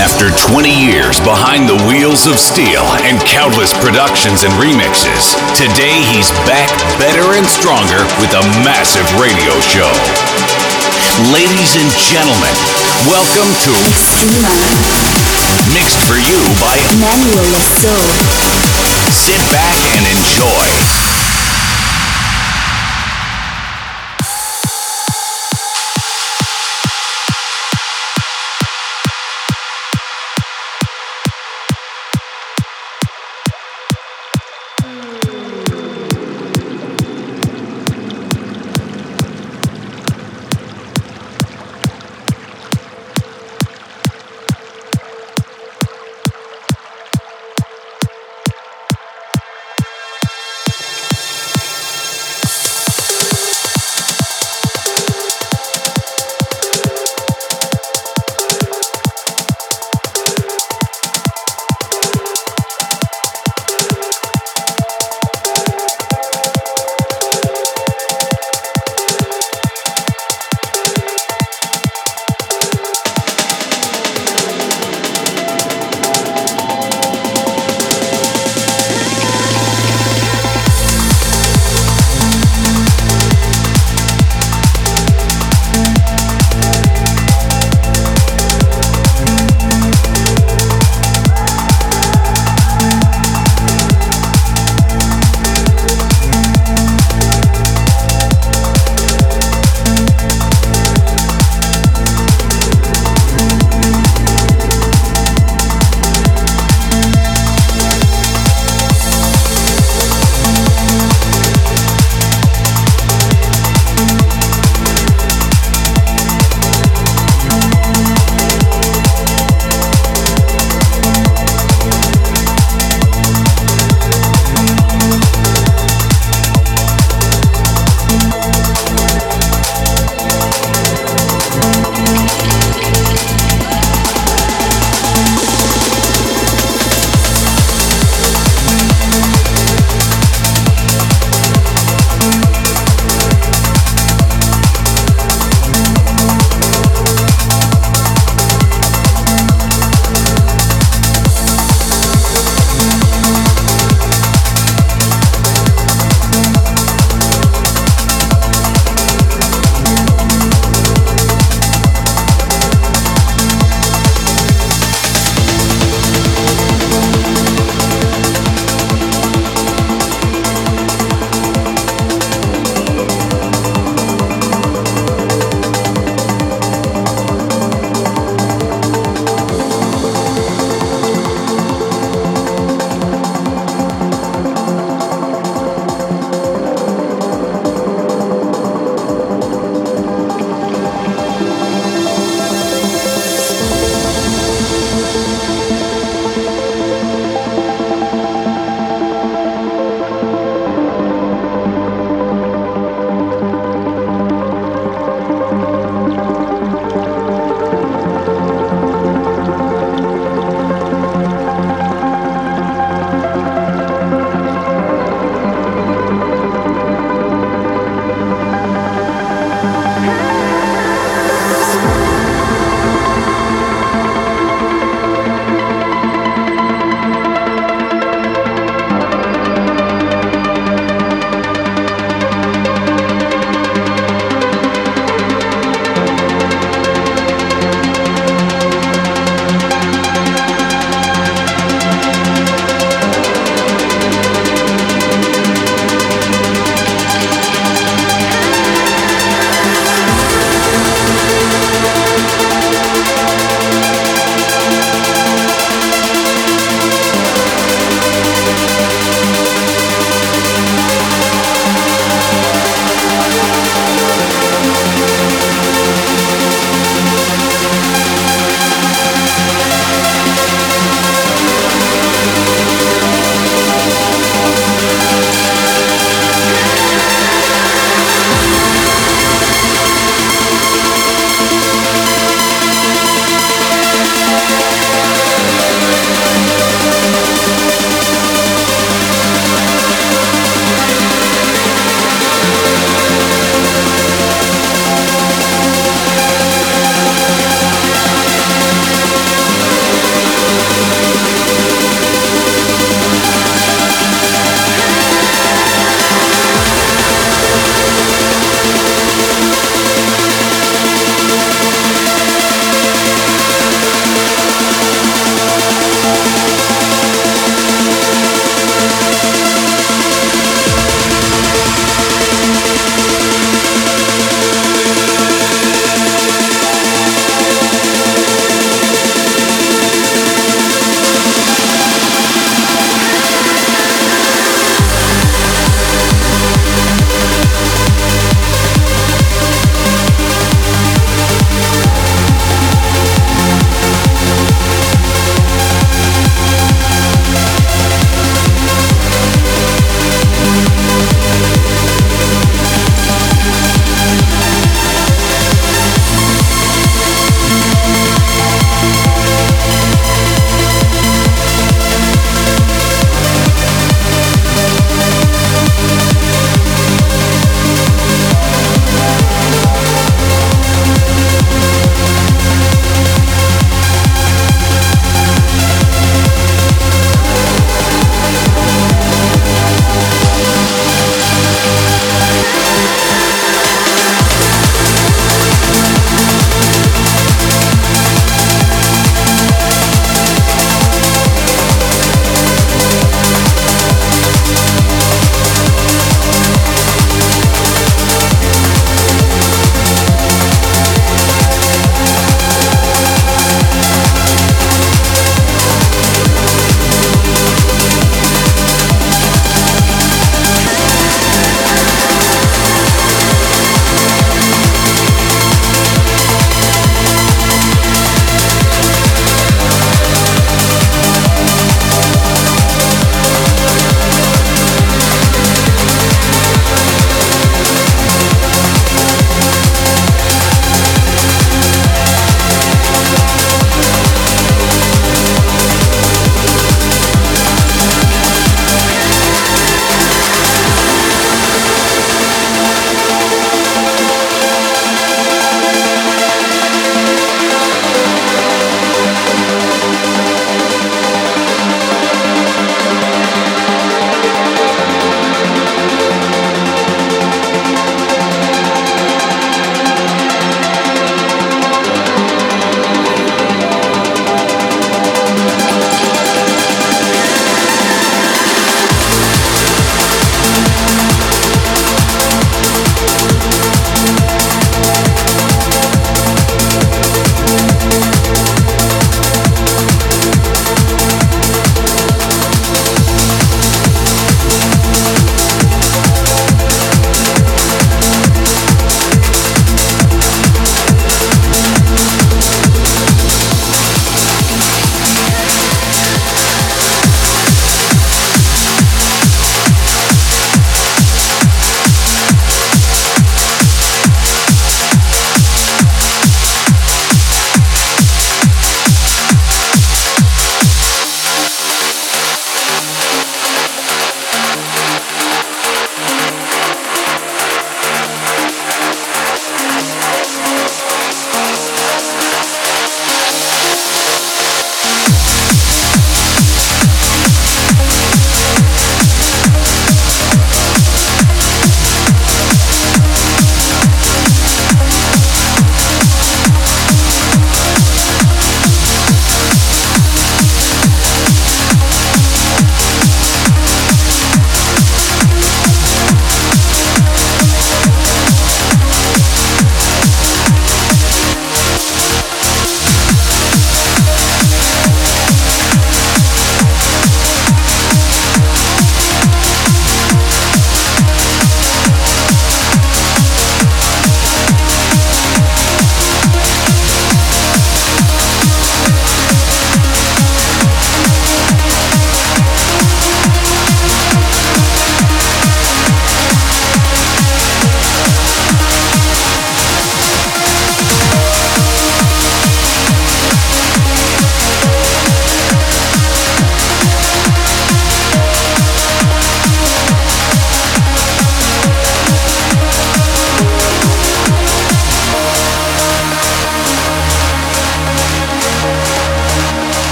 After 20 years behind the wheels of steel and countless productions and remixes, today he's back better and stronger with a massive radio show. Ladies and gentlemen, welcome to Extrema. Mixed for You by Manuel Le Saux. Sit back and enjoy.